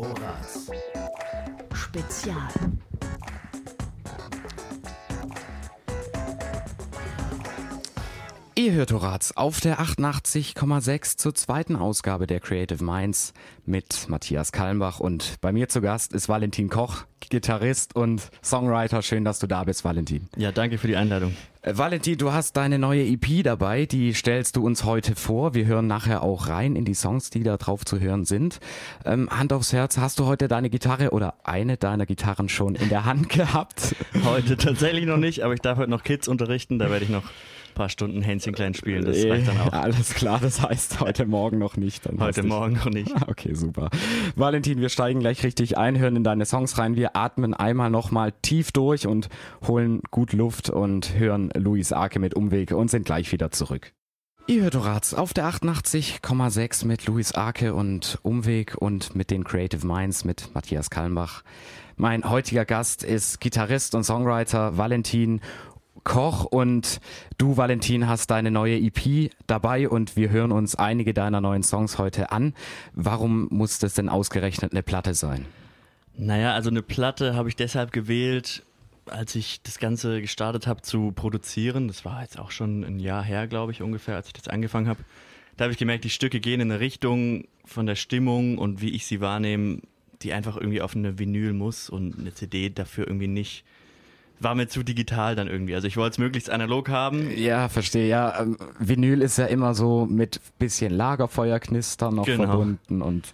Horaz. Spezial. Ihr hört Horaz auf der 88,6 zur zweiten Ausgabe der Creative Minds mit Matthias Kalmbach und bei mir zu Gast ist Valentin Koch, Gitarrist und Songwriter. Schön, dass du da bist, Valentin. Ja, danke für die Einladung. Äh, Valentin, du hast deine neue EP dabei, die stellst du uns heute vor. Wir hören nachher auch rein in die Songs, die da drauf zu hören sind. Ähm, Hand aufs Herz, hast du heute deine Gitarre oder eine deiner Gitarren schon in der Hand gehabt? Heute tatsächlich noch nicht, aber ich darf heute noch Kids unterrichten, da werde ich noch paar Stunden Hänschen klein spielen. Das reicht dann auch. Alles klar, das heißt heute Morgen noch nicht. Dann Heute Morgen noch nicht. Okay, super. Valentin, wir steigen gleich richtig ein, hören in deine Songs rein. Wir atmen einmal nochmal tief durch und holen gut Luft und hören Luis Arke mit Umweg und sind gleich wieder zurück. Ihr hört Horaz auf der 88,6 mit Luis Arke und Umweg und mit den Creative Minds mit Matthias Kalmbach. Mein heutiger Gast ist Gitarrist und Songwriter Valentin Koch und du, Valentin, hast deine neue EP dabei und wir hören uns einige deiner neuen Songs heute an. Warum muss das denn ausgerechnet eine Platte sein? Naja, also eine Platte habe ich deshalb gewählt, als ich das Ganze gestartet habe zu produzieren. Das war jetzt auch schon ein Jahr her, glaube ich, ungefähr, als ich das angefangen habe. Da habe ich gemerkt, die Stücke gehen in eine Richtung von der Stimmung und wie ich sie wahrnehme, die einfach irgendwie auf eine Vinyl muss und eine CD dafür irgendwie nicht. War mir zu digital dann irgendwie. Also ich wollte es möglichst analog haben. Ja, verstehe. Ja, ähm, Vinyl ist ja immer so mit bisschen Lagerfeuerknistern noch Genau. verbunden und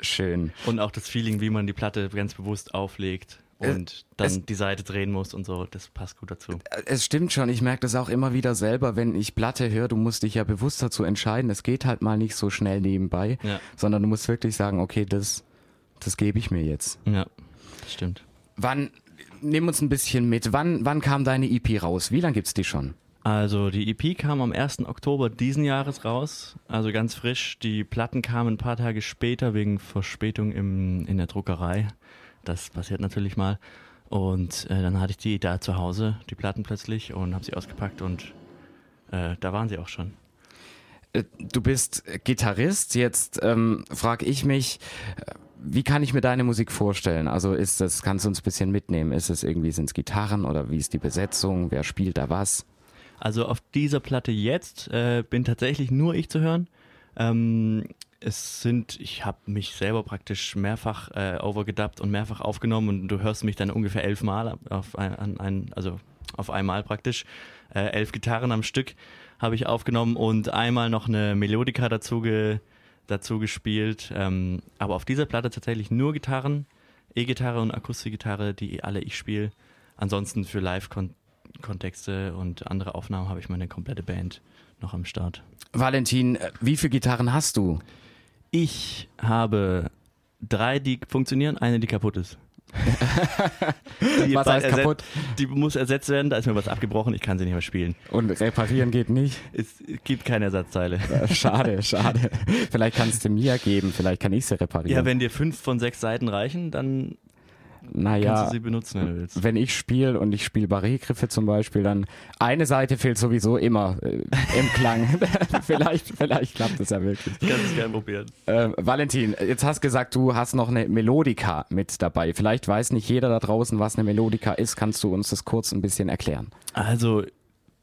schön. Und auch das Feeling, wie man die Platte ganz bewusst auflegt und dann es- die Seite drehen muss und so, das passt gut dazu. Es stimmt schon, ich merke das auch immer wieder selber, wenn ich Platte höre, du musst dich ja bewusst dazu entscheiden, es geht halt mal nicht so schnell nebenbei, Ja. sondern du musst wirklich sagen, okay, das, das gebe ich mir jetzt. Ja, das stimmt. Wann, nimm uns ein bisschen mit, wann, wann kam deine EP raus? Wie lange gibt's die schon? Also die EP kam am 1. Oktober diesen Jahres raus, also ganz frisch. Die Platten kamen ein paar Tage später wegen Verspätung im, in der Druckerei. Das passiert natürlich mal. Und äh, dann hatte ich die da zu Hause, die Platten plötzlich, und habe sie ausgepackt und äh, da waren sie auch schon. Äh, Du bist Gitarrist, jetzt ähm, frage ich mich, äh, wie kann ich mir deine Musik vorstellen? Also ist das, kannst du uns ein bisschen mitnehmen? Ist es irgendwie, sind es Gitarren oder wie ist die Besetzung? Wer spielt da was? Also auf dieser Platte jetzt äh, bin tatsächlich nur ich zu hören. Ähm, es sind, ich habe mich selber praktisch mehrfach äh, overgedubbt und mehrfach aufgenommen und du hörst mich dann ungefähr elfmal auf ein, an ein, also auf einmal praktisch. Äh, elf Gitarren am Stück habe ich aufgenommen und einmal noch eine Melodika dazu, ge, dazu gespielt. Ähm, aber auf dieser Platte tatsächlich nur Gitarren, E-Gitarre und Akustikgitarre, die alle ich spiele. Ansonsten für Live-Kontexte und andere Aufnahmen habe ich meine komplette Band noch am Start. Valentin, äh, wie viele Gitarren hast du? Ich habe drei, die funktionieren, eine, die kaputt ist. Die Was bald heißt kaputt? Die muss ersetzt werden, da ist mir was abgebrochen, ich kann sie nicht mehr spielen. Und reparieren geht nicht? Es gibt keine Ersatzteile. Schade, schade. Vielleicht kannst du mir geben, vielleicht kann ich sie reparieren. Ja, wenn dir fünf von sechs Seiten reichen, dann kannst naja, du sie benutzen, wenn du willst. wenn ich spiele und ich spiele Barré-Griffe zum Beispiel, dann eine Seite fehlt sowieso immer äh, im Klang. vielleicht, vielleicht klappt es ja wirklich. Ich kann es gerne probieren. Äh, Valentin, jetzt hast gesagt, du hast noch eine Melodika mit dabei. Vielleicht weiß nicht jeder da draußen, was eine Melodika ist. Kannst du uns das kurz ein bisschen erklären? Also,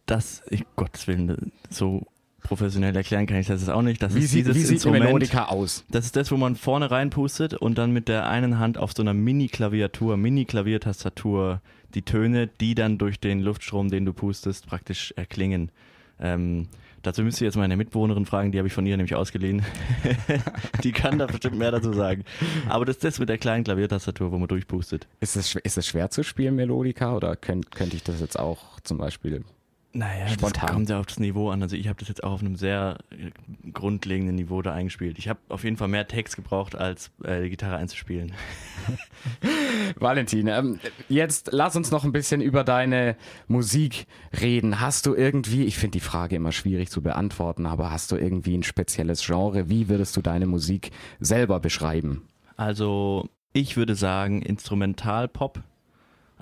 das, ich, Gottes Willen, so professionell erklären kann ich das jetzt auch nicht. Das Wie, ist sieht, dieses wie sieht Instrument. Melodika aus? Das ist das, wo man vorne reinpustet und dann mit der einen Hand auf so einer Mini-Klaviatur, Mini-Klaviertastatur die Töne, die dann durch den Luftstrom, den du pustest, praktisch erklingen. Ähm, dazu müsst ihr jetzt meine Mitbewohnerin fragen, die habe ich von ihr nämlich ausgeliehen. die kann da bestimmt mehr dazu sagen. Aber das ist das mit der kleinen Klaviertastatur, wo man durchpustet. Ist es, ist es schwer zu spielen, Melodika? Oder könnt, könnte ich das jetzt auch zum Beispiel? Naja, Spontan. das kommt ja auf das Niveau an. Also ich habe das jetzt auch auf einem sehr äh, grundlegenden Niveau da eingespielt. Ich habe auf jeden Fall mehr Text gebraucht, als äh, die Gitarre einzuspielen. Valentin, ähm, jetzt lass uns noch ein bisschen über deine Musik reden. Hast du irgendwie, ich finde die Frage immer schwierig zu beantworten, aber hast du irgendwie ein spezielles Genre? Wie würdest du deine Musik selber beschreiben? Also ich würde sagen Instrumentalpop.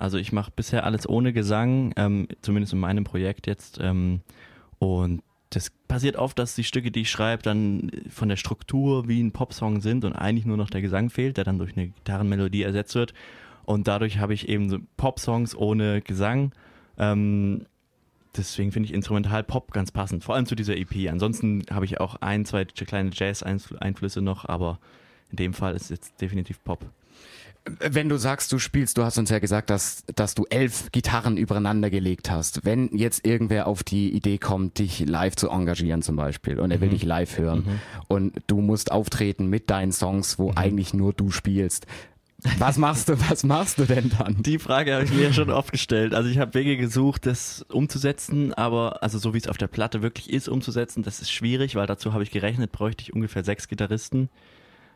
Also ich mache bisher alles ohne Gesang, ähm, zumindest in meinem Projekt jetzt. Ähm, und das passiert oft, dass die Stücke, die ich schreibe, dann von der Struktur wie ein Popsong sind und eigentlich nur noch der Gesang fehlt, der dann durch eine Gitarrenmelodie ersetzt wird. Und dadurch habe ich eben so Popsongs ohne Gesang. Ähm, deswegen finde ich Instrumental Pop ganz passend, vor allem zu dieser EP. Ansonsten habe ich auch ein, zwei kleine Jazz-Einflüsse noch, aber in dem Fall ist es jetzt definitiv Pop. Wenn du sagst, du spielst, du hast uns ja gesagt, dass, dass du elf Gitarren übereinander gelegt hast. Wenn jetzt irgendwer auf die Idee kommt, dich live zu engagieren zum Beispiel und er mhm. will dich live hören mhm. und du musst auftreten mit deinen Songs, wo mhm. eigentlich nur du spielst, was machst du, was machst du denn dann? Die Frage habe ich mir schon oft gestellt. Also ich habe Wege gesucht, das umzusetzen, aber also so wie es auf der Platte wirklich ist, umzusetzen, das ist schwierig, weil dazu habe ich gerechnet, bräuchte ich ungefähr sechs Gitarristen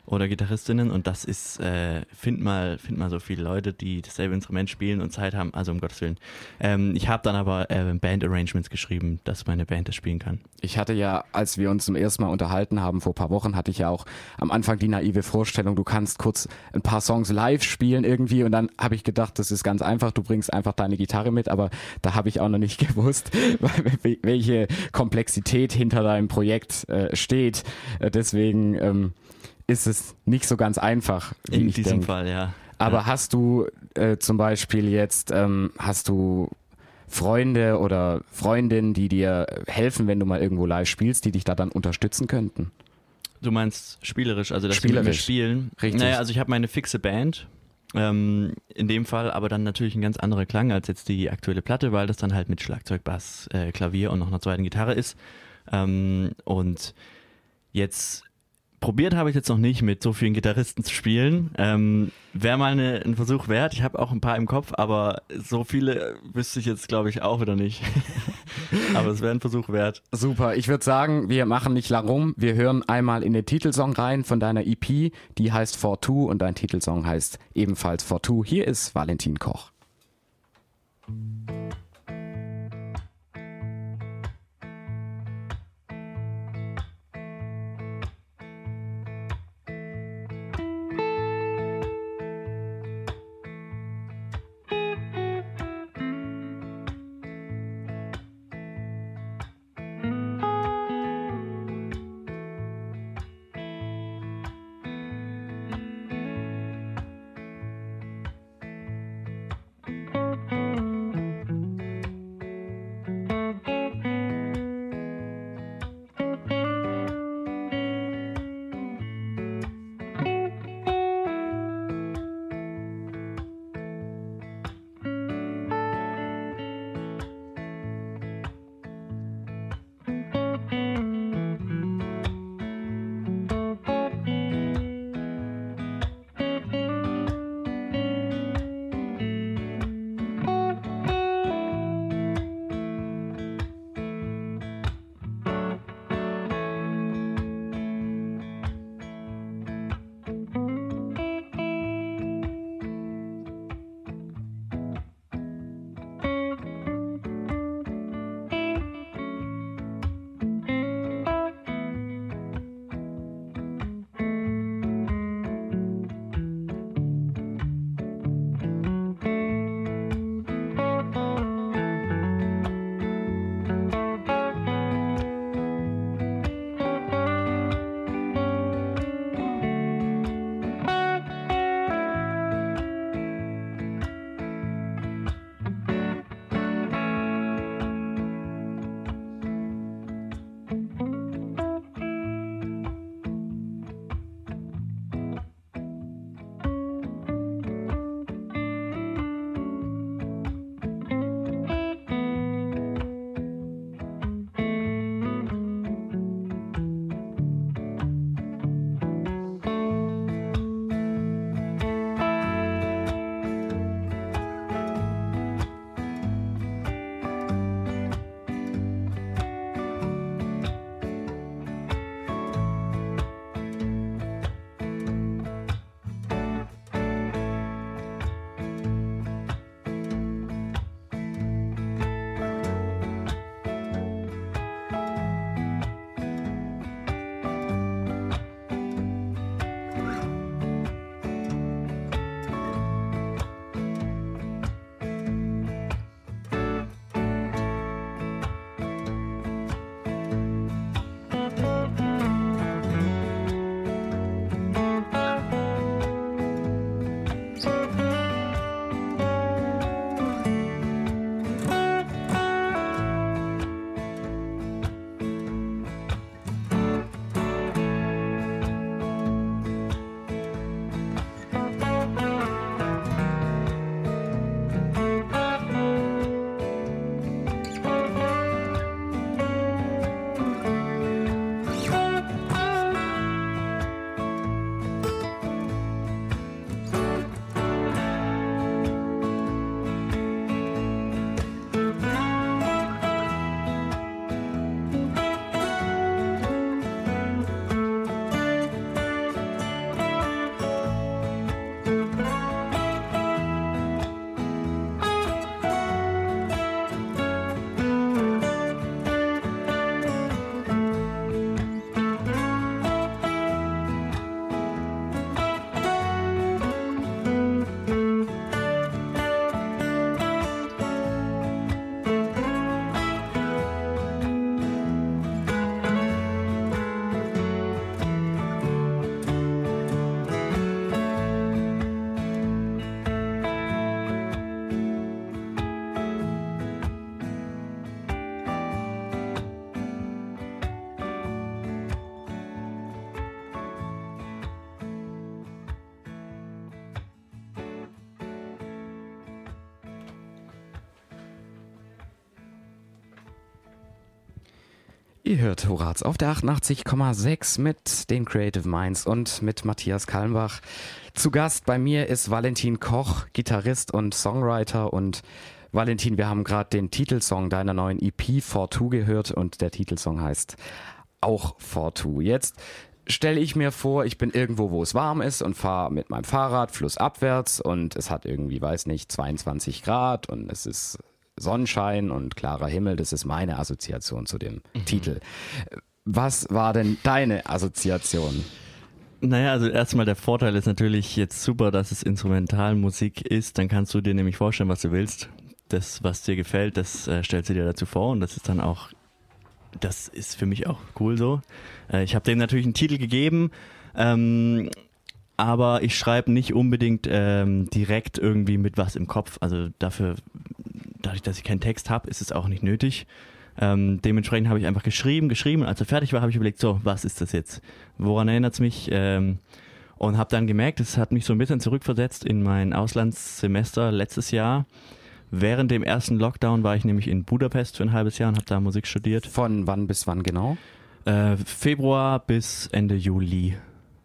oder Gitarristinnen und das ist, äh, find mal, find mal so viele Leute, die dasselbe Instrument spielen und Zeit haben, also um Gottes Willen. Ähm, ich habe dann aber äh, Band-Arrangements geschrieben, dass meine Band das spielen kann. Ich hatte ja, als wir uns zum ersten Mal unterhalten haben, vor paar Wochen, hatte ich ja auch am Anfang die naive Vorstellung, du kannst kurz ein paar Songs live spielen irgendwie und dann habe ich gedacht, das ist ganz einfach, du bringst einfach deine Gitarre mit, aber da habe ich auch noch nicht gewusst, welche Komplexität hinter deinem Projekt äh, steht. Äh, deswegen ähm, ist es nicht so ganz einfach. In diesem denk. Fall, ja. Aber ja. hast du äh, zum Beispiel jetzt, ähm, hast du Freunde oder Freundinnen, die dir helfen, wenn du mal irgendwo live spielst, die dich da dann unterstützen könnten? Du meinst spielerisch, also das spielerisch. spielen. Richtig. Naja, also ich habe meine fixe Band. Ähm, in dem Fall aber dann natürlich ein ganz anderer Klang als jetzt die aktuelle Platte, weil das dann halt mit Schlagzeug, Bass, äh, Klavier und noch einer zweiten Gitarre ist. Ähm, und jetzt Probiert habe ich jetzt noch nicht, mit so vielen Gitarristen zu spielen. Ähm, Wäre mal eine, ein Versuch wert. Ich habe auch ein paar im Kopf, aber so viele wüsste ich jetzt, glaube ich, auch wieder nicht. aber es wäre ein Versuch wert. Super. Ich würde sagen, wir machen nicht lang rum. Wir hören einmal in den Titelsong rein von deiner EP. Die heißt For Two und dein Titelsong heißt ebenfalls For Two. Hier ist Valentin Koch. Ihr hört Horaz auf der 88,6 mit den Creative Minds und mit Matthias Kalmbach. Zu Gast bei mir ist Valentin Koch, Gitarrist und Songwriter. Und Valentin, wir haben gerade den Titelsong deiner neuen EP 42 gehört und der Titelsong heißt auch 42. Jetzt stelle ich mir vor, ich bin irgendwo, wo es warm ist und fahre mit meinem Fahrrad flussabwärts und es hat irgendwie, weiß nicht, 22 Grad und es ist Sonnenschein und klarer Himmel, das ist meine Assoziation zu dem mhm. Titel. Was war denn deine Assoziation? Naja, also erstmal der Vorteil ist natürlich jetzt super, dass es Instrumentalmusik ist. Dann kannst du dir nämlich vorstellen, was du willst. Das, was dir gefällt, das äh, stellst du dir dazu vor und das ist dann auch, das ist für mich auch cool so. Äh, ich habe dem natürlich einen Titel gegeben, ähm, aber ich schreibe nicht unbedingt ähm, direkt irgendwie mit was im Kopf. Also dafür dadurch, dass ich keinen Text habe, ist es auch nicht nötig. Ähm, dementsprechend habe ich einfach geschrieben, geschrieben und als er fertig war, habe ich überlegt, so, was ist das jetzt? Woran erinnert es mich? Ähm, und habe dann gemerkt, es hat mich so ein bisschen zurückversetzt in mein Auslandssemester letztes Jahr. Während dem ersten Lockdown war ich nämlich in Budapest für ein halbes Jahr und habe da Musik studiert. Von wann bis wann genau? Äh, Februar bis Ende Juli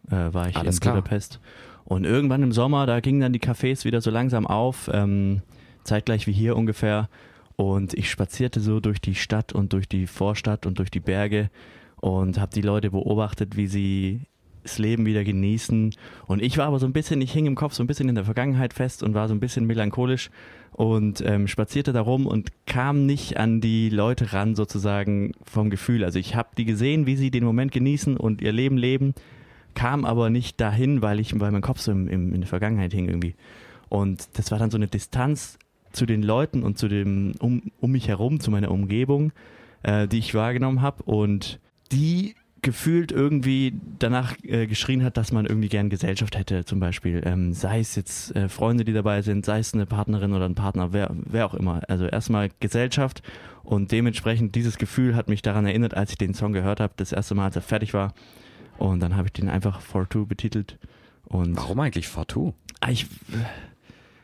äh, war ich Alles in klar. Budapest. Und irgendwann im Sommer, da gingen dann die Cafés wieder so langsam auf. Ähm, zeitgleich wie hier ungefähr. Und ich spazierte so durch die Stadt und durch die Vorstadt und durch die Berge und habe die Leute beobachtet, wie sie das Leben wieder genießen. Und ich war aber so ein bisschen, ich hing im Kopf so ein bisschen in der Vergangenheit fest und war so ein bisschen melancholisch und ähm, spazierte da rum und kam nicht an die Leute ran sozusagen vom Gefühl. Also ich habe die gesehen, wie sie den Moment genießen und ihr Leben leben, kam aber nicht dahin, weil ich, weil mein Kopf so im, im, in der Vergangenheit hing irgendwie. Und das war dann so eine Distanz zu den Leuten und zu dem um, um mich herum, zu meiner Umgebung, äh, die ich wahrgenommen habe und die gefühlt irgendwie danach äh, geschrien hat, dass man irgendwie gern Gesellschaft hätte, zum Beispiel. Ähm, sei es jetzt äh, Freunde, die dabei sind, sei es eine Partnerin oder ein Partner, wer, wer auch immer. Also erstmal Gesellschaft und dementsprechend dieses Gefühl hat mich daran erinnert, als ich den Song gehört habe, das erste Mal, als er fertig war. Und dann habe ich den einfach For Two betitelt. Und Warum eigentlich For Two? Ah, ich,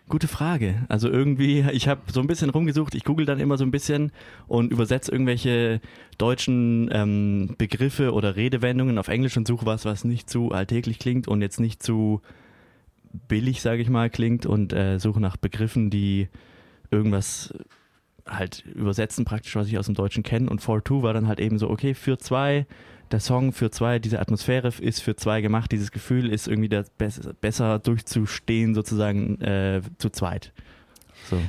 Gute Frage. Also irgendwie, ich habe so ein bisschen rumgesucht, ich google dann immer so ein bisschen und übersetze irgendwelche deutschen ähm, Begriffe oder Redewendungen auf Englisch und suche was, was nicht zu alltäglich klingt und jetzt nicht zu billig, sage ich mal, klingt und äh, suche nach Begriffen, die irgendwas halt übersetzen, praktisch, was ich aus dem Deutschen kenne. Und For Two war dann halt eben so, okay, für zwei der Song für zwei, diese Atmosphäre ist für zwei gemacht, dieses Gefühl ist irgendwie das besser, durchzustehen sozusagen äh, zu zweit. So.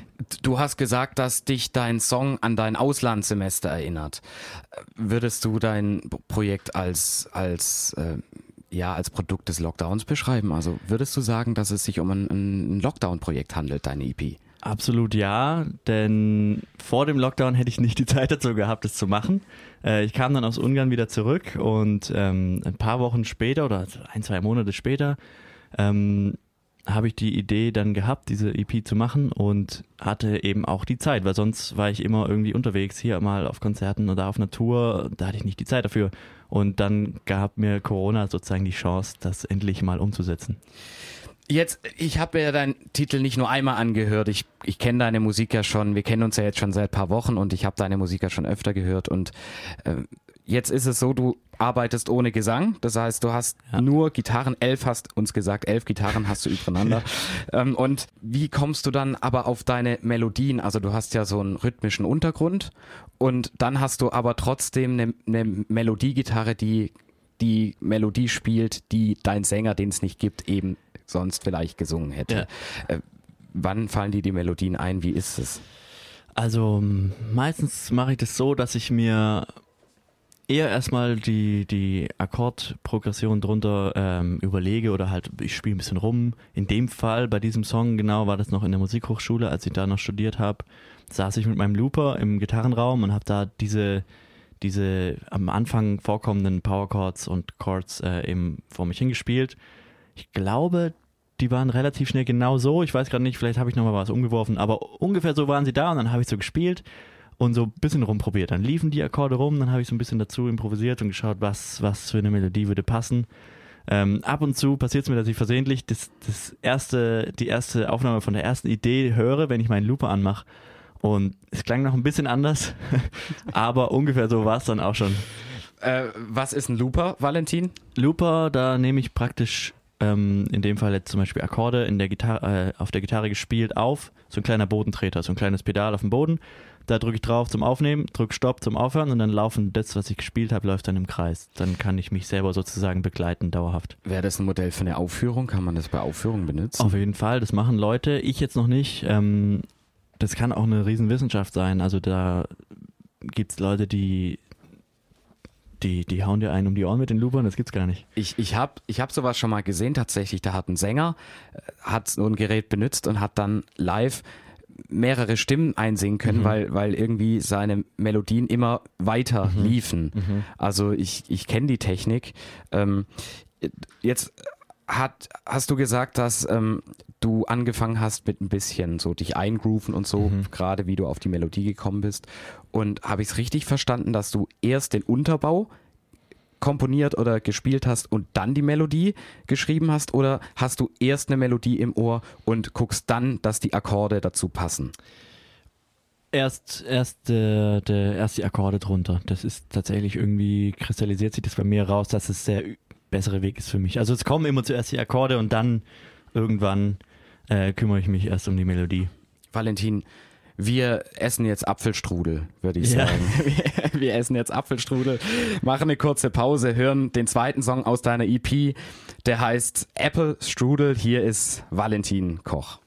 Du hast gesagt, dass dich dein Song an dein Auslandssemester erinnert. Würdest du dein Projekt als, als, äh, ja, als Produkt des Lockdowns beschreiben? Also würdest du sagen, dass es sich um ein, ein Lockdown-Projekt handelt, deine EP? Absolut ja, denn vor dem Lockdown hätte ich nicht die Zeit dazu gehabt, es zu machen. Äh, ich kam dann aus Ungarn wieder zurück und ähm, ein paar Wochen später oder ein, zwei Monate später ähm, habe ich die Idee dann gehabt, diese EP zu machen und hatte eben auch die Zeit, weil sonst war ich immer irgendwie unterwegs, hier mal auf Konzerten oder auf Tour, da hatte ich nicht die Zeit dafür. Und dann gab mir Corona sozusagen die Chance, das endlich mal umzusetzen. Jetzt, ich habe ja deinen Titel nicht nur einmal angehört. Ich, ich kenne deine Musik ja schon. Wir kennen uns ja jetzt schon seit paar Wochen und ich habe deine Musik ja schon öfter gehört. Und äh, jetzt ist es so, du arbeitest ohne Gesang. Das heißt, du hast ja. nur Gitarren. Elf hast uns gesagt, elf Gitarren hast du übereinander. ähm, und wie kommst du dann aber auf deine Melodien? Also du hast ja so einen rhythmischen Untergrund und dann hast du aber trotzdem eine, eine Melodiegitarre, die die Melodie spielt, die dein Sänger, den es nicht gibt, eben sonst vielleicht gesungen hätte. Ja. Äh, wann fallen dir die Melodien ein? Wie ist es? Also meistens mache ich das so, dass ich mir eher erstmal die, die Akkordprogression drunter ähm, überlege oder halt ich spiele ein bisschen rum. In dem Fall, bei diesem Song genau, war das noch in der Musikhochschule, als ich da noch studiert habe, saß ich mit meinem Looper im Gitarrenraum und habe da diese, diese am Anfang vorkommenden Power Chords und Chords äh, eben vor mich hingespielt ich glaube, die waren relativ schnell genau so. Ich weiß gerade nicht, vielleicht habe ich nochmal was umgeworfen, aber ungefähr so waren sie da und dann habe ich so gespielt und so ein bisschen rumprobiert. Dann liefen die Akkorde rum, dann habe ich so ein bisschen dazu improvisiert und geschaut, was, was für eine Melodie würde passen. Ähm, ab und zu passiert es mir, dass ich versehentlich das, das erste, die erste Aufnahme von der ersten Idee höre, wenn ich meinen Looper anmache Und es klang noch ein bisschen anders, aber ungefähr so war es dann auch schon. Äh, was ist ein Looper, Valentin? Looper, da nehme ich praktisch ähm, in dem Fall jetzt zum Beispiel Akkorde in der Gitarre, äh, auf der Gitarre gespielt auf, so ein kleiner Bodentreter, so ein kleines Pedal auf dem Boden. Da drücke ich drauf zum Aufnehmen, drücke Stopp zum Aufhören und dann laufen das, was ich gespielt habe, läuft dann im Kreis. Dann kann ich mich selber sozusagen begleiten, dauerhaft. Wäre das ein Modell für eine Aufführung? Kann man das bei Aufführungen benutzen? Auf jeden Fall, das machen Leute, ich jetzt noch nicht. Ähm, das kann auch eine Riesenwissenschaft sein. Also da gibt es Leute, die die, die hauen dir einen um die Ohren mit den Loopern, das gibt's gar nicht. Ich, ich habe ich hab sowas schon mal gesehen, tatsächlich. Da hat ein Sänger, äh, hat so ein Gerät benutzt und hat dann live mehrere Stimmen einsingen können, mhm. weil, weil irgendwie seine Melodien immer weiter mhm. liefen. Mhm. Also ich, ich kenne die Technik. Ähm, jetzt hat, hast du gesagt, dass ähm, du angefangen hast mit ein bisschen so dich eingrooven und so, mhm. gerade wie du auf die Melodie gekommen bist. Und habe ich es richtig verstanden, dass du erst den Unterbau komponiert oder gespielt hast und dann die Melodie geschrieben hast? Oder hast du erst eine Melodie im Ohr und guckst dann, dass die Akkorde dazu passen? Erst, erst, äh, der, erst die Akkorde drunter. Das ist tatsächlich irgendwie, kristallisiert sich das bei mir raus, dass es der bessere Weg ist für mich. Also es kommen immer zuerst die Akkorde und dann irgendwann äh, kümmere ich mich erst um die Melodie. Valentin, wir essen jetzt Apfelstrudel, würde ich sagen. Ja. Wir, wir, essen jetzt Apfelstrudel, machen eine kurze Pause, hören den zweiten Song aus deiner EP, der heißt Apple Strudel. Hier ist Valentin Koch.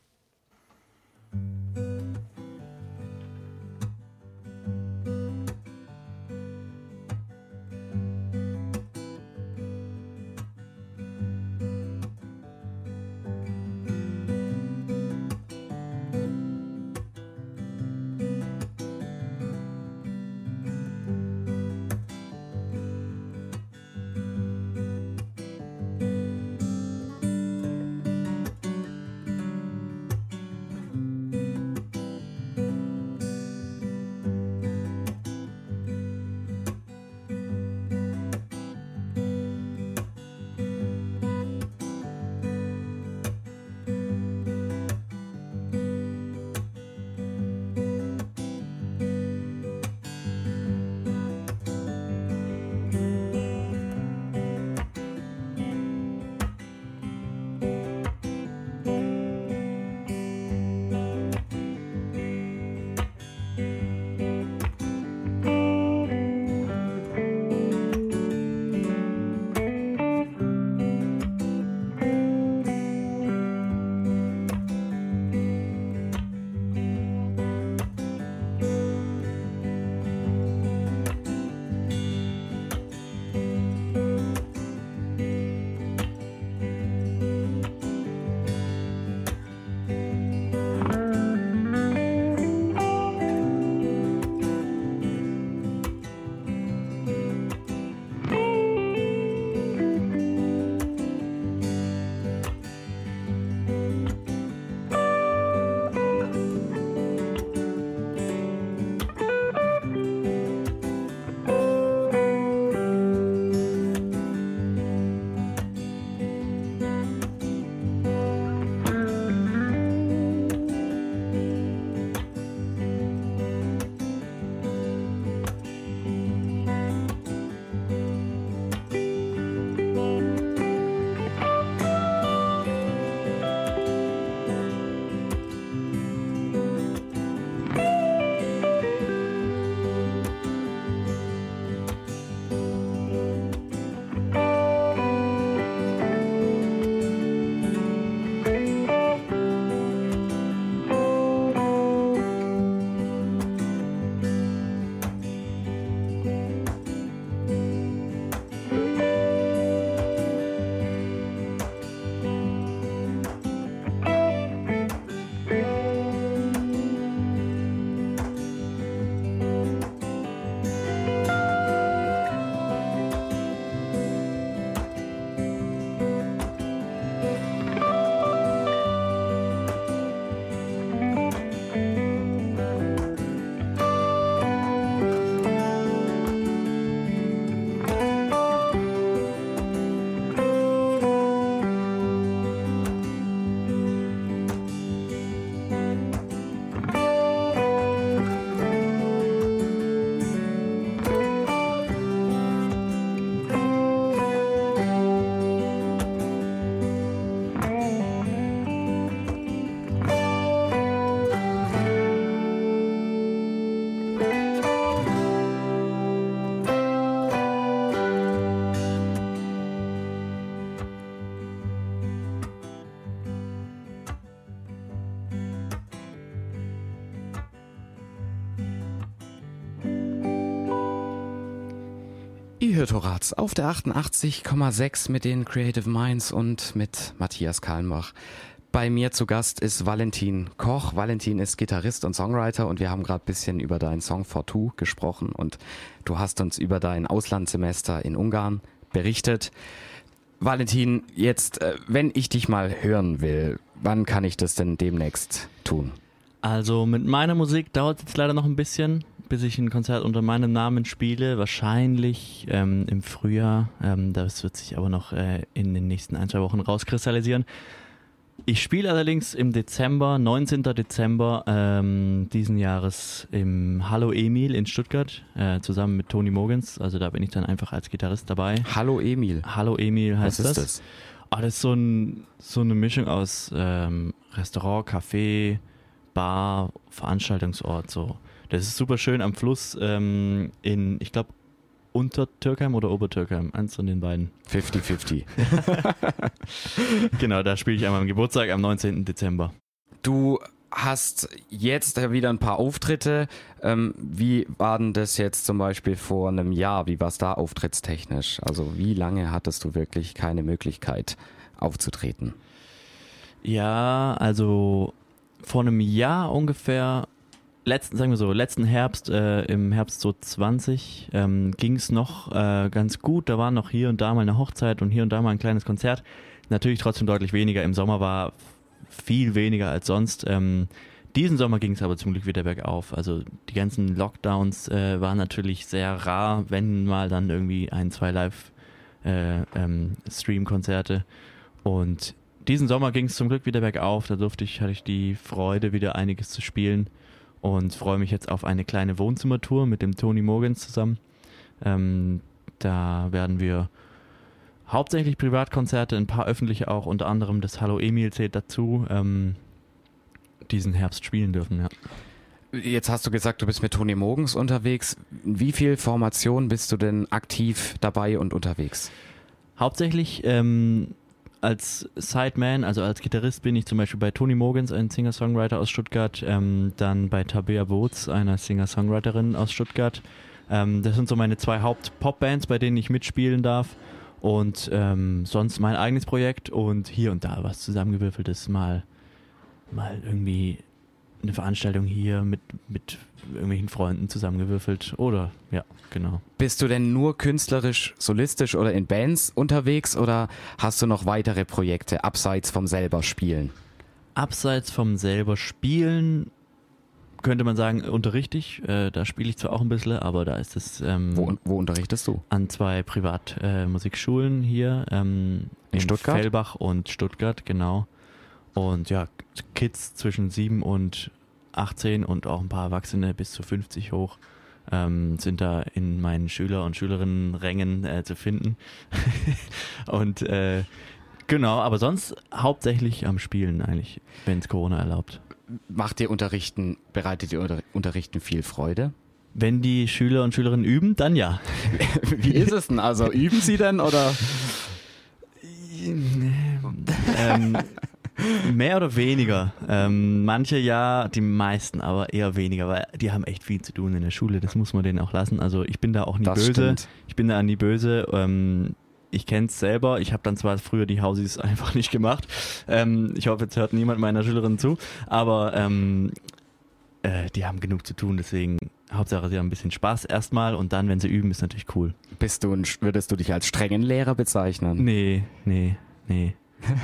Ihr hört Horaz auf der 88,6 mit den Creative Minds und mit Matthias Kalmbach. Bei mir zu Gast ist Valentin Koch. Valentin ist Gitarrist und Songwriter und wir haben gerade ein bisschen über deinen Song For Two gesprochen und du hast uns über dein Auslandssemester in Ungarn berichtet. Valentin, jetzt, äh, wenn ich dich mal hören will, wann kann ich das denn demnächst tun? Also mit meiner Musik dauert es jetzt leider noch ein bisschen, bis ich ein Konzert unter meinem Namen spiele. Wahrscheinlich ähm, im Frühjahr. Ähm, das wird sich aber noch äh, in den nächsten ein, zwei Wochen rauskristallisieren. Ich spiele allerdings im Dezember, 19. Dezember ähm, diesen Jahres im Hallo Emil in Stuttgart, äh, zusammen mit Tony Mogens. Also da bin ich dann einfach als Gitarrist dabei. Hallo Emil. Hallo Emil heißt Was ist das. das? Ah, das ist so, ein, so eine Mischung aus ähm, Restaurant, Café, Bar, Veranstaltungsort. So. Das ist super schön am Fluss ähm, in, ich glaube, Untertürkheim oder Obertürkheim, eins von den beiden. 50-50. Genau, da spiele ich an meinem Geburtstag am 19. Dezember. Du hast jetzt wieder ein paar Auftritte. Ähm, wie war denn das jetzt zum Beispiel vor einem Jahr? Wie war es da auftrittstechnisch? Also wie lange hattest du wirklich keine Möglichkeit aufzutreten? Ja, also vor einem Jahr ungefähr, letzten, sagen wir so, letzten Herbst, äh, im Herbst so 20, ähm, ging es noch äh, ganz gut. Da war noch hier und da mal eine Hochzeit und hier und da mal ein kleines Konzert. Natürlich trotzdem deutlich weniger. Im Sommer war viel weniger als sonst. Ähm, diesen Sommer ging es aber zum Glück wieder bergauf. Also die ganzen Lockdowns äh, waren natürlich sehr rar, wenn mal dann irgendwie ein, zwei Live-Stream-Konzerte. und diesen Sommer ging es zum Glück wieder bergauf. Da durfte ich, hatte ich die Freude, wieder einiges zu spielen und freue mich jetzt auf eine kleine Wohnzimmertour mit dem Tony Morgens zusammen. Ähm, da werden wir hauptsächlich Privatkonzerte, ein paar öffentliche auch, unter anderem das Hallo Emil zählt dazu, ähm, diesen Herbst spielen dürfen. Ja. Jetzt hast du gesagt, du bist mit Toni Mogens unterwegs. In wie viel Formation bist du denn aktiv dabei und unterwegs? Hauptsächlich ähm, als Sideman, also als Gitarrist bin ich zum Beispiel bei Tony Mogens, ein Singer-Songwriter aus Stuttgart, ähm, dann bei Tabea Boots, einer Singer-Songwriterin aus Stuttgart. Ähm, das sind so meine zwei Haupt-Pop-Bands, bei denen ich mitspielen darf. Und ähm, sonst mein eigenes Projekt und hier und da was zusammengewürfeltes, mal, mal irgendwie eine Veranstaltung hier mit, mit irgendwelchen Freunden zusammengewürfelt. Oder ja, genau. Bist du denn nur künstlerisch, solistisch oder in Bands unterwegs oder hast du noch weitere Projekte abseits vom selber Spielen? Abseits vom selber Spielen könnte man sagen, unterrichte ich. Äh, da spiele ich zwar auch ein bisschen, aber da ist es ähm, Wo, wo unterrichtest du? an zwei Privatmusikschulen hier ähm, In Stuttgart? Fellbach und Stuttgart, genau. Und ja, Kids zwischen 7 und 18 und auch ein paar Erwachsene bis zu 50 hoch ähm, sind da in meinen Schüler- und Schülerinnenrängen äh, zu finden. und äh, genau, aber sonst hauptsächlich am Spielen eigentlich, wenn es Corona erlaubt. Macht dir Unterrichten, bereitet Unter Unterrichten viel Freude? Wenn die Schüler und Schülerinnen üben, dann ja. Wie ist es denn? Also üben sie denn oder? ähm, mehr oder weniger. Ähm, manche ja, die meisten aber eher weniger, weil die haben echt viel zu tun in der Schule. Das muss man denen auch lassen. Also ich bin da auch nie Das böse. stimmt. Ich bin da nie böse. Ähm, ich kenne es selber. Ich habe dann zwar früher die Hausis einfach nicht gemacht. Ähm, ich hoffe, jetzt hört niemand meiner Schülerinnen zu. Aber ähm, äh, die haben genug zu tun. Deswegen Hauptsache, sie haben ein bisschen Spaß erstmal und dann, wenn sie üben, ist natürlich cool. Bist du ein, würdest du dich als strengen Lehrer bezeichnen? Nee, nee, nee.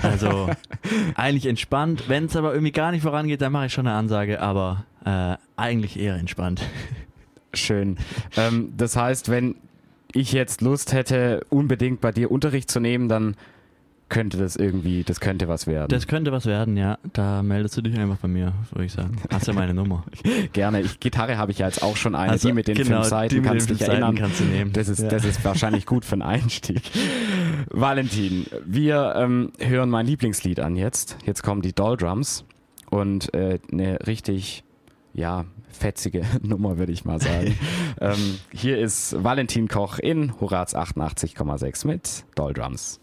Also eigentlich entspannt. Wenn es aber irgendwie gar nicht vorangeht, dann mache ich schon eine Ansage, aber äh, eigentlich eher entspannt. Schön. Ähm, das heißt, wenn ich jetzt Lust hätte, unbedingt bei dir Unterricht zu nehmen, dann könnte das irgendwie, das könnte was werden. Das könnte was werden, ja. Da meldest du dich einfach bei mir, würde ich sagen. Hast ja meine Nummer. Gerne. Ich, Gitarre habe ich ja jetzt auch schon eine, Also, die mit den genau, fünf Seiten, kannst den dich erinnern. kannst du nehmen. Das ist, Ja. das ist wahrscheinlich gut für einen Einstieg. Valentin, wir ähm, hören mein Lieblingslied an jetzt. Jetzt kommen die Doll Drums und äh, eine richtig, ja, fetzige Nummer, würde ich mal sagen. ähm, hier ist Valentin Koch in Horaz 88,6 mit Doll Drums.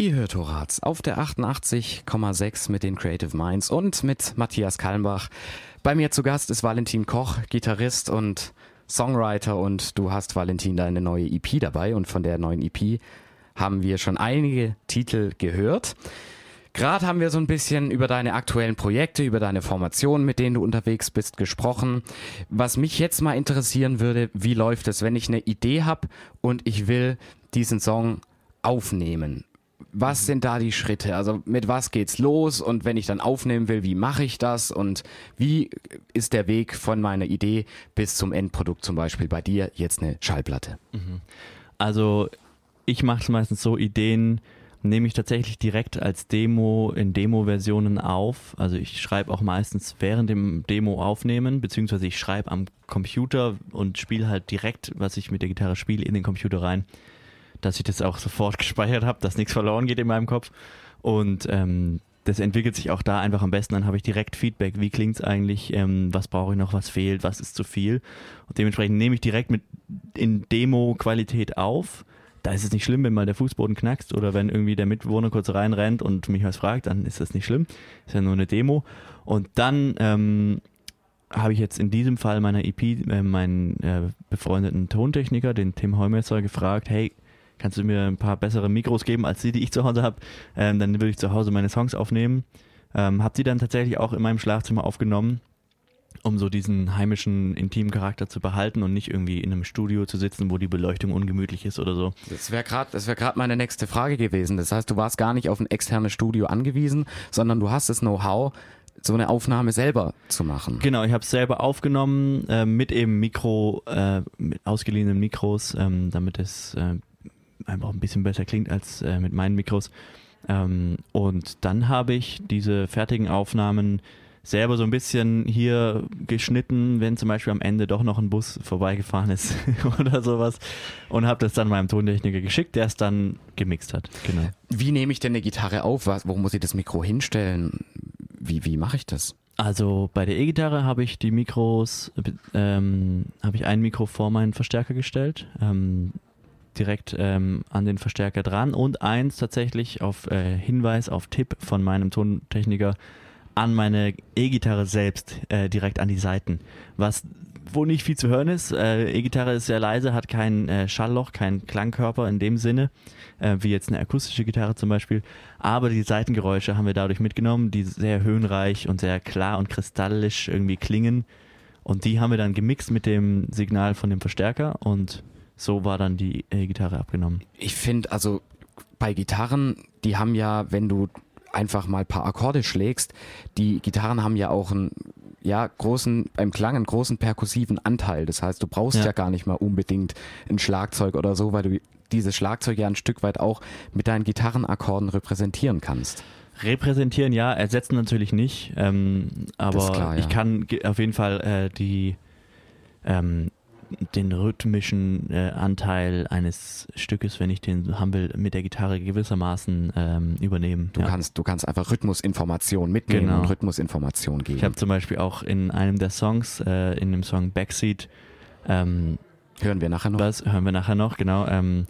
Ihr hört Horaz auf der 88,6 mit den Creative Minds und mit Matthias Kalmbach. Bei mir zu Gast ist Valentin Koch, Gitarrist und Songwriter und du hast Valentin deine neue EP dabei und von der neuen EP haben wir schon einige Titel gehört. Gerade haben wir so ein bisschen über deine aktuellen Projekte, über deine Formationen, mit denen du unterwegs bist, gesprochen. Was mich jetzt mal interessieren würde, wie läuft es, wenn ich eine Idee habe und ich will diesen Song aufnehmen? Was sind da die Schritte? Also mit was geht's los? Und wenn ich dann aufnehmen will, wie mache ich das? Und wie ist der Weg von meiner Idee bis zum Endprodukt zum Beispiel bei dir jetzt eine Schallplatte? Mhm. Also ich mache es meistens so, Ideen nehme ich tatsächlich direkt als Demo in Demo-Versionen auf. Also ich schreibe auch meistens während dem Demo aufnehmen, beziehungsweise ich schreibe am Computer und spiele halt direkt, was ich mit der Gitarre spiele, in den Computer rein dass ich das auch sofort gespeichert habe, dass nichts verloren geht in meinem Kopf. Und ähm, das entwickelt sich auch da einfach am besten. Dann habe ich direkt Feedback. Wie klingt es eigentlich? Ähm, was brauche ich noch? Was fehlt? Was ist zu viel? Und dementsprechend nehme ich direkt mit in Demo-Qualität auf. Da ist es nicht schlimm, wenn mal der Fußboden knackst oder wenn irgendwie der Mitbewohner kurz reinrennt und mich was fragt, dann ist das nicht schlimm. Ist ja nur eine Demo. Und dann ähm, habe ich jetzt in diesem Fall meiner EP äh, meinen äh, befreundeten Tontechniker, den Tim Heumesser, gefragt, hey, kannst du mir ein paar bessere Mikros geben als die, die ich zu Hause habe? Ähm, dann würde ich zu Hause meine Songs aufnehmen. Ähm, habe die dann tatsächlich auch in meinem Schlafzimmer aufgenommen, um so diesen heimischen, intimen Charakter zu behalten und nicht irgendwie in einem Studio zu sitzen, wo die Beleuchtung ungemütlich ist oder so. Das wäre gerade wär grad meine nächste Frage gewesen. Das heißt, du warst gar nicht auf ein externes Studio angewiesen, sondern du hast das Know-how, so eine Aufnahme selber zu machen. Genau, ich habe es selber aufgenommen äh, mit eben Mikro, äh, mit ausgeliehenen Mikros, ähm, damit es äh, einfach ein bisschen besser klingt als äh, mit meinen Mikros. Ähm, und dann habe ich diese fertigen Aufnahmen selber so ein bisschen hier geschnitten, wenn zum Beispiel am Ende doch noch ein Bus vorbeigefahren ist oder sowas und habe das dann meinem Tontechniker geschickt, der es dann gemixt hat. Genau. Wie nehme ich denn eine Gitarre auf? Was, wo muss ich das Mikro hinstellen? Wie, wie mache ich das? Also bei der E-Gitarre habe ich die Mikros, ähm, habe ich ein Mikro vor meinen Verstärker gestellt. Ähm, direkt ähm, an den Verstärker dran und eins tatsächlich auf äh, Hinweis, auf Tipp von meinem Tontechniker an meine E-Gitarre selbst, äh, direkt an die Seiten. Was wo nicht viel zu hören ist. Äh, E-Gitarre ist sehr leise, hat kein äh, Schallloch, kein Klangkörper in dem Sinne, äh, wie jetzt eine akustische Gitarre zum Beispiel. Aber die Seitengeräusche haben wir dadurch mitgenommen, die sehr höhenreich und sehr klar und kristallisch irgendwie klingen. Und die haben wir dann gemixt mit dem Signal von dem Verstärker und so war dann die äh, Gitarre abgenommen. Ich finde, also bei Gitarren, die haben ja, wenn du einfach mal ein paar Akkorde schlägst, die Gitarren haben ja auch einen ja, großen, beim Klang einen großen perkussiven Anteil. Das heißt, du brauchst ja. ja gar nicht mal unbedingt ein Schlagzeug oder so, weil du dieses Schlagzeug ja ein Stück weit auch mit deinen Gitarrenakkorden repräsentieren kannst. Repräsentieren ja, ersetzen natürlich nicht, ähm, aber klar, ja. ich kann auf jeden Fall äh, die ähm, den rhythmischen äh, Anteil eines Stückes, wenn ich den haben will, mit der Gitarre gewissermaßen ähm, übernehmen. Du ja. kannst, du kannst einfach Rhythmusinformation mitnehmen genau. und Rhythmusinformation geben. Ich habe zum Beispiel auch in einem der Songs, äh, in dem Song Backseat, ähm, hören wir nachher noch. Was hören wir nachher noch? Genau. Ähm,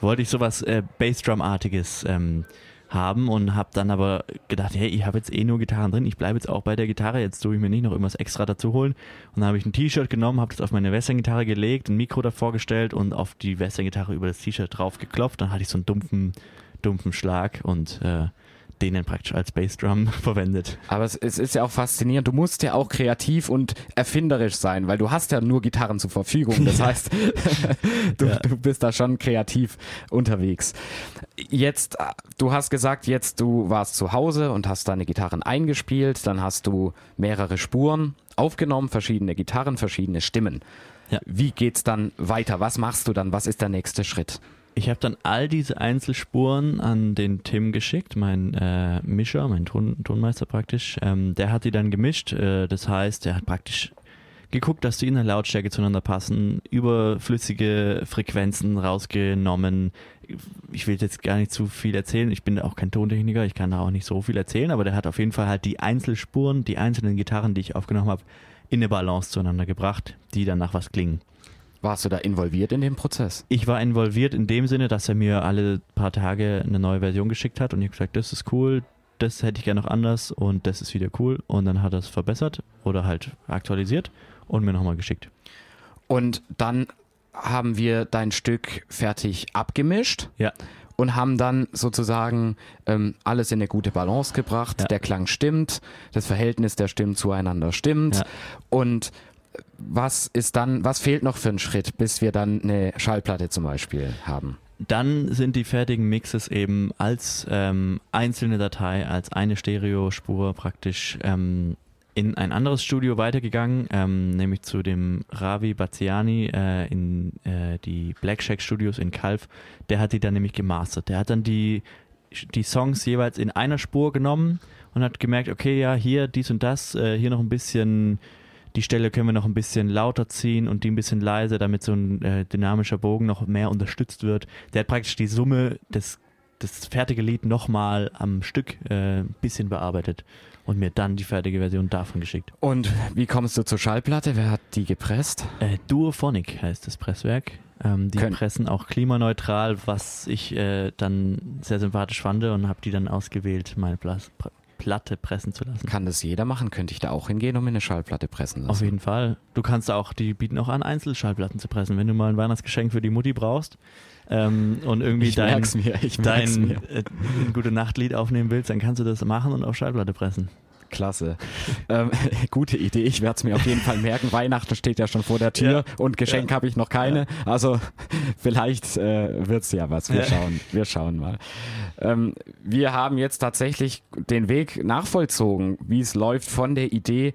wollte ich sowas äh, Bassdrum-artiges ähm, haben und habe dann aber gedacht, hey, ich habe jetzt eh nur Gitarren drin, ich bleibe jetzt auch bei der Gitarre, jetzt tue ich mir nicht noch irgendwas extra dazu holen. Und dann habe ich ein T-Shirt genommen, habe das auf meine Western-Gitarre gelegt, ein Mikro davor gestellt und auf die Western-Gitarre über das T-Shirt drauf geklopft. Dann hatte ich so einen dumpfen, dumpfen Schlag und äh, denen praktisch als Bassdrum verwendet. Aber es, es, ist ja auch faszinierend. Du musst ja auch kreativ und erfinderisch sein, weil du hast ja nur Gitarren zur Verfügung. Das heißt, du, ja. du bist da schon kreativ unterwegs. Jetzt, du hast gesagt, jetzt du warst zu Hause und hast deine Gitarren eingespielt, dann hast du mehrere Spuren aufgenommen, verschiedene Gitarren, verschiedene Stimmen. Ja. Wie geht's dann weiter? Was machst du dann? Was ist der nächste Schritt? Ich habe dann all diese Einzelspuren an den Tim geschickt, mein äh, Mischer, mein Ton, Tonmeister praktisch. Ähm, der hat die dann gemischt. Äh, das heißt, er hat praktisch geguckt, dass die in der Lautstärke zueinander passen, überflüssige Frequenzen rausgenommen. Ich will jetzt gar nicht zu viel erzählen. Ich bin auch kein Tontechniker, ich kann da auch nicht so viel erzählen, aber der hat auf jeden Fall halt die Einzelspuren, die einzelnen Gitarren, die ich aufgenommen habe, in eine Balance zueinander gebracht, die dann nach was klingen. Warst du da involviert in dem Prozess? Ich war involviert in dem Sinne, dass er mir alle paar Tage eine neue Version geschickt hat und ich habe gesagt, das ist cool, das hätte ich gerne noch anders und das ist wieder cool. Und dann hat er es verbessert oder halt aktualisiert und mir nochmal geschickt. Und dann haben wir dein Stück fertig abgemischt. Ja. Und haben dann sozusagen ähm, alles in eine gute Balance gebracht. Ja. Der Klang stimmt, das Verhältnis der Stimmen zueinander stimmt. Ja. Und was ist dann, was fehlt noch für einen Schritt, bis wir dann eine Schallplatte zum Beispiel haben? Dann sind die fertigen Mixes eben als ähm, einzelne Datei, als eine Stereospur praktisch ähm, in ein anderes Studio weitergegangen, ähm, nämlich zu dem Ravi Baziani äh, in äh, die Black Shack Studios in Calv. Der hat die dann nämlich gemastert. Der hat dann die, die Songs jeweils in einer Spur genommen und hat gemerkt, okay, ja, hier dies und das, äh, hier noch ein bisschen die Stelle können wir noch ein bisschen lauter ziehen und die ein bisschen leiser, damit so ein äh, dynamischer Bogen noch mehr unterstützt wird. Der hat praktisch die Summe des das fertige Lied nochmal am Stück äh, ein bisschen bearbeitet und mir dann die fertige Version davon geschickt. Und wie kommst du zur Schallplatte? Wer hat die gepresst? Äh, Duophonic heißt das Presswerk. Ähm, die Können- pressen auch klimaneutral, was ich äh, dann sehr sympathisch fand und habe die dann ausgewählt, meine Plas Pr- Platte pressen zu lassen. Kann das jeder machen? Könnte ich da auch hingehen und mir eine Schallplatte pressen lassen? Auf jeden Fall. Du kannst auch, die bieten auch an, Einzelschallplatten zu pressen, wenn du mal ein Weihnachtsgeschenk für die Mutti brauchst ähm, und irgendwie Ich dein, mir, dein äh, gute Nachtlied aufnehmen willst, dann kannst du das machen und auf Schallplatte pressen. Klasse. ähm, gute Idee. Ich werde es mir auf jeden Fall merken. Weihnachten steht ja schon vor der Tür Ja. und Geschenk Ja. habe ich noch keine. Also vielleicht äh, wird's ja was. Wir schauen, wir schauen mal. Ähm, wir haben jetzt tatsächlich den Weg nachvollzogen, wie es läuft von der Idee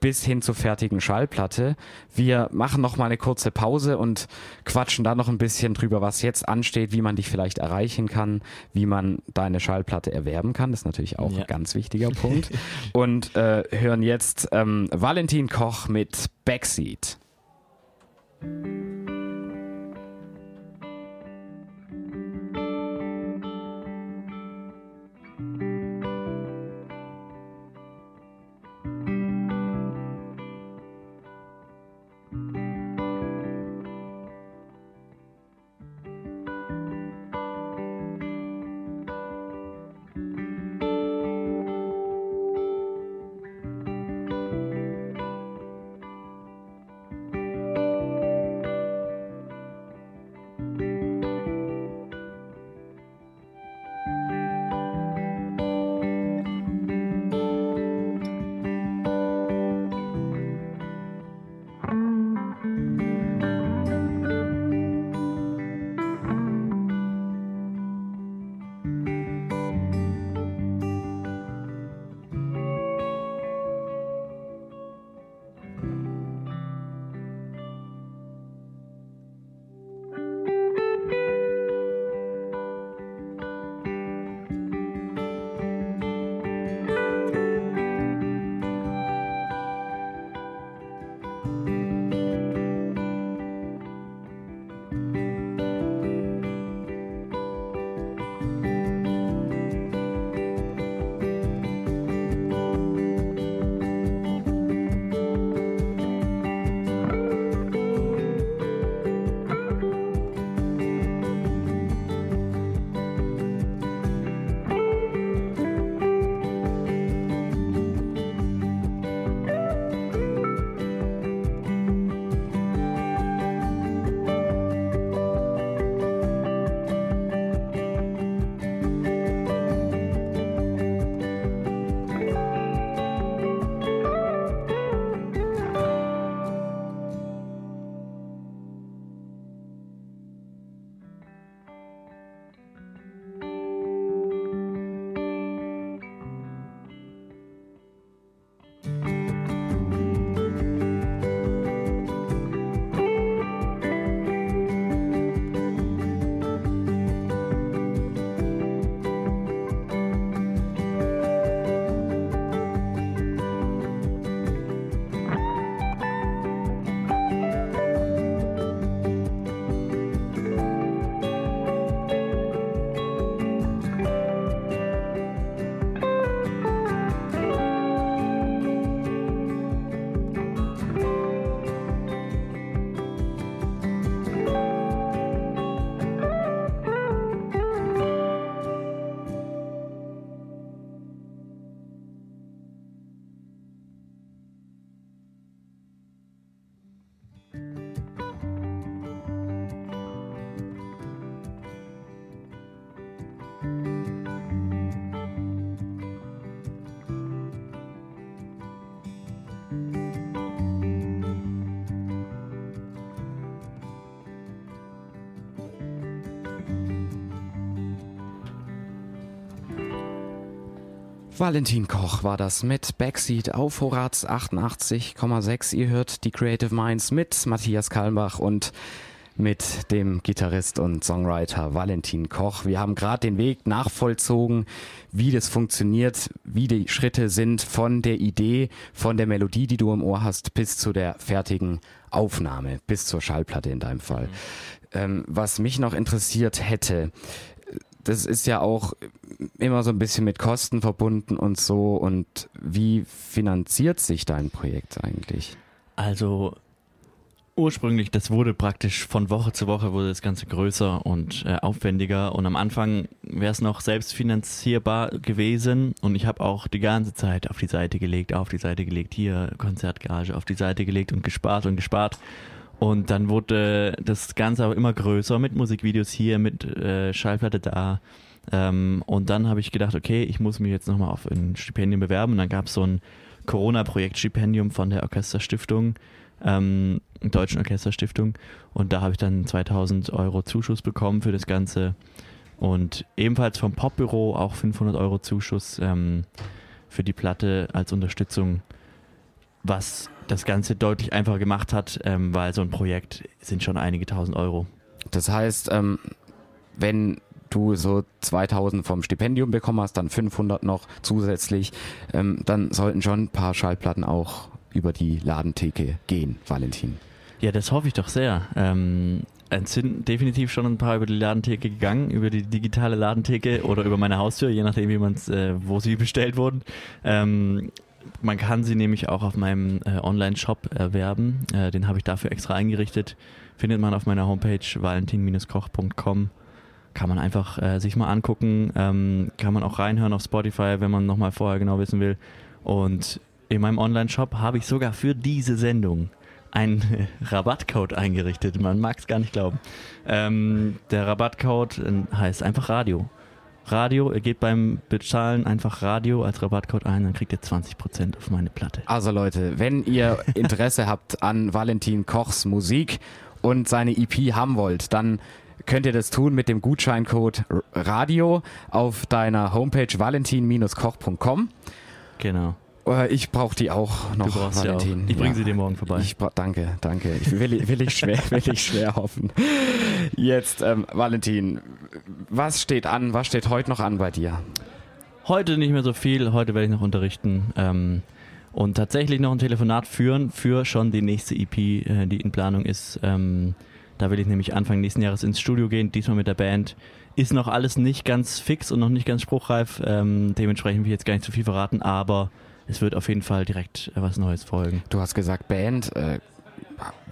bis hin zur fertigen Schallplatte. Wir machen noch mal eine kurze Pause und quatschen dann noch ein bisschen drüber, was jetzt ansteht, wie man dich vielleicht erreichen kann, wie man deine Schallplatte erwerben kann. Das ist natürlich auch Ja. ein ganz wichtiger Punkt. Und äh, hören jetzt ähm, Valentin Koch mit. Backseat Valentin Koch war das mit Backseat auf Horaz 88,6. Ihr hört die Creative Minds mit Matthias Kalmbach und mit dem Gitarrist und Songwriter Valentin Koch. Wir haben gerade den Weg nachvollzogen, wie das funktioniert, wie die Schritte sind von der Idee, von der Melodie, die du im Ohr hast, bis zu der fertigen Aufnahme, bis zur Schallplatte in deinem Fall. Mhm. Ähm, was mich noch interessiert hätte, das ist ja auch immer so ein bisschen mit Kosten verbunden und so. Und wie finanziert sich dein Projekt eigentlich? Also ursprünglich, das wurde praktisch von Woche zu Woche wurde das Ganze größer und äh, aufwendiger und am Anfang wäre es noch selbstfinanzierbar gewesen und ich habe auch die ganze Zeit auf die Seite gelegt, auf die Seite gelegt, hier Konzertgarage auf die Seite gelegt und gespart und gespart und dann wurde das Ganze aber immer größer mit Musikvideos hier, mit äh, Schallplatte da. Ähm, und dann habe ich gedacht, okay, ich muss mich jetzt nochmal auf ein Stipendium bewerben. Und dann gab es so ein Corona-Projektstipendium von der Orchesterstiftung, ähm, Deutschen Orchesterstiftung. Und da habe ich dann 2000 Euro Zuschuss bekommen für das Ganze. Und ebenfalls vom Popbüro auch 500 Euro Zuschuss ähm, für die Platte als Unterstützung, was das Ganze deutlich einfacher gemacht hat, ähm, weil so ein Projekt sind schon einige tausend Euro. Das heißt, ähm, wenn du so 2000 vom Stipendium bekommen hast, dann 500 noch zusätzlich, ähm, dann sollten schon ein paar Schallplatten auch über die Ladentheke gehen, Valentin. Ja, das hoffe ich doch sehr. Ähm, es sind definitiv schon ein paar über die Ladentheke gegangen, über die digitale Ladentheke oder über meine Haustür, je nachdem, wie man's, äh, wo sie bestellt wurden. Ähm, man kann sie nämlich auch auf meinem äh, Online-Shop erwerben. Äh, den habe ich dafür extra eingerichtet. Findet man auf meiner Homepage valentin-koch.com. Kann man einfach äh, sich mal angucken. Ähm, kann man auch reinhören auf Spotify, wenn man nochmal vorher genau wissen will. Und in meinem Online-Shop habe ich sogar für diese Sendung einen Rabattcode eingerichtet. Man mag es gar nicht glauben. Ähm, der Rabattcode äh, heißt einfach Radio. Radio, ihr geht beim Bezahlen einfach Radio als Rabattcode ein, dann kriegt ihr 20% auf meine Platte. Also Leute, wenn ihr Interesse habt an Valentin Kochs Musik und seine EP haben wollt, dann könnt ihr das tun mit dem Gutscheincode Radio auf deiner Homepage valentin-koch.com. Genau. Äh, ich brauche die auch noch, du Valentin. Auch. Ich bringe ja. sie dir morgen vorbei. Ich danke, danke. Ich will, will, ich schwer, will ich schwer hoffen. Jetzt, ähm, Valentin, was steht an? Was steht heute noch an bei dir? Heute nicht mehr so viel. Heute werde ich noch unterrichten. Ähm, und tatsächlich noch ein Telefonat führen für schon die nächste EP, äh, die in Planung ist. Ähm, da will ich nämlich Anfang nächsten Jahres ins Studio gehen, diesmal mit der Band. Ist noch alles nicht ganz fix und noch nicht ganz spruchreif. Ähm, dementsprechend will ich jetzt gar nicht zu viel verraten, aber es wird auf jeden Fall direkt äh, was Neues folgen. Du hast gesagt Band. Äh,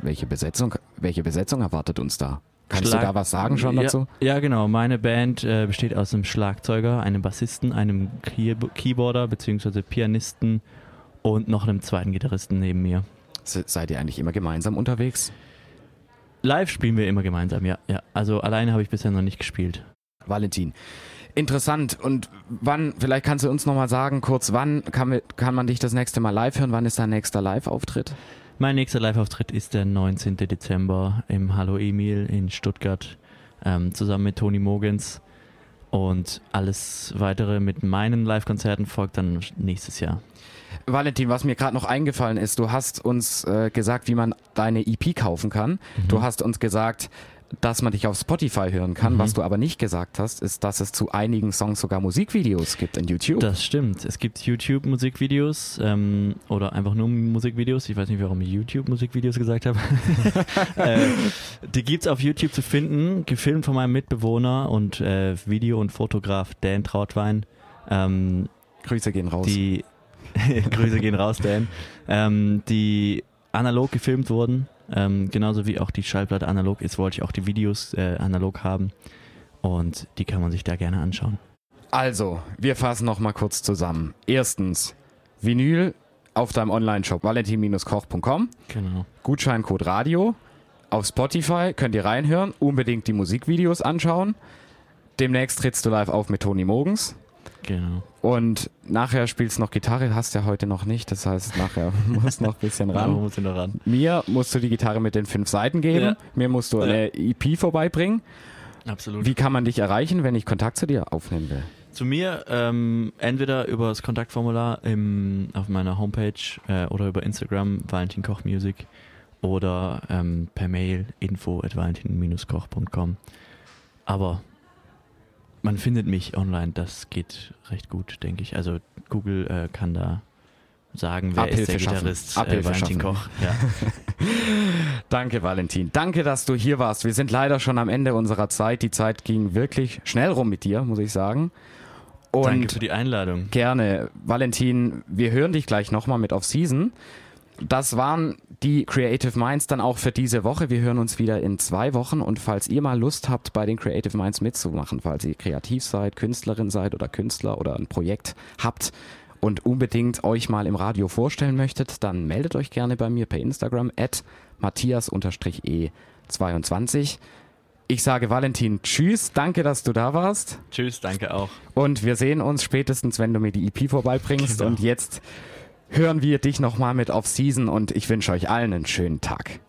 welche Besetzung, welche Besetzung erwartet uns da? Kannst Schlag du da was sagen schon ja, dazu? Ja, genau. Meine Band äh, besteht aus einem Schlagzeuger, einem Bassisten, einem Key Keyboarder bzw. Pianisten und noch einem zweiten Gitarristen neben mir. Seid ihr eigentlich immer gemeinsam unterwegs? Live spielen wir immer gemeinsam, ja. ja. Also alleine habe ich bisher noch nicht gespielt. Valentin, interessant. Und wann, vielleicht kannst du uns nochmal sagen, kurz, wann kann, kann man dich das nächste Mal live hören? Wann ist dein nächster Live-Auftritt? Mein nächster Live-Auftritt ist der 19. Dezember im Hallo Emil in Stuttgart ähm, zusammen mit Toni Mogens. Und alles weitere mit meinen Live-Konzerten folgt dann nächstes Jahr. Valentin, was mir gerade noch eingefallen ist, du hast uns äh, gesagt, wie man deine EP kaufen kann. Mhm. Du hast uns gesagt, dass man dich auf Spotify hören kann. Mhm. Was du aber nicht gesagt hast, ist, dass es zu einigen Songs sogar Musikvideos gibt in YouTube. Das stimmt. Es gibt YouTube-Musikvideos ähm, oder einfach nur Musikvideos. Ich weiß nicht, warum ich YouTube-Musikvideos gesagt habe. äh, die gibt es auf YouTube zu finden, gefilmt von meinem Mitbewohner und äh, Video- und Fotograf Dan Trautwein. Ähm, Grüße gehen raus. Die Grüße gehen raus, Dan. Ähm, die analog gefilmt wurden ähm, genauso wie auch die Schallplatte analog ist, wollte ich auch die Videos äh, analog haben. Und die kann man sich da gerne anschauen. Also, wir fassen nochmal kurz zusammen. Erstens, Vinyl auf deinem Online-Shop valentin-koch.com. Genau. Gutscheincode Radio. Auf Spotify könnt ihr reinhören, unbedingt die Musikvideos anschauen. Demnächst trittst du live auf mit Toni Mogens. Genau. Und nachher spielst du noch Gitarre, hast ja heute noch nicht. Das heißt, nachher musst du noch ein bisschen ran. Ja, muss noch ran. Mir musst du die Gitarre mit den fünf Seiten geben. Ja. Mir musst du eine EP vorbeibringen. Absolut. Wie kann man dich erreichen, wenn ich Kontakt zu dir aufnehmen will? Zu mir ähm, entweder über das Kontaktformular im, auf meiner Homepage äh, oder über Instagram Valentin Koch Music oder ähm, per Mail info at valentin-koch.com. Aber man findet mich online, das geht recht gut, denke ich. Also Google äh, kann da sagen, wer Abhilfe ist der schaffen. Gitarrist Abhilfe äh, Valentin schaffen. Koch. Ja. Danke, Valentin. Danke, dass du hier warst. Wir sind leider schon am Ende unserer Zeit. Die Zeit ging wirklich schnell rum mit dir, muss ich sagen. Und Danke für die Einladung. Gerne. Valentin, wir hören dich gleich nochmal mit Off Season. Das waren die Creative Minds dann auch für diese Woche. Wir hören uns wieder in zwei Wochen und falls ihr mal Lust habt, bei den Creative Minds mitzumachen, falls ihr kreativ seid, Künstlerin seid oder Künstler oder ein Projekt habt und unbedingt euch mal im Radio vorstellen möchtet, dann meldet euch gerne bei mir per Instagram at matthias-e22. Ich sage Valentin Tschüss, danke, dass du da warst. Tschüss, danke auch. Und wir sehen uns spätestens, wenn du mir die EP vorbeibringst. Genau. Und jetzt hören wir dich nochmal mit Off Season und ich wünsche euch allen einen schönen Tag.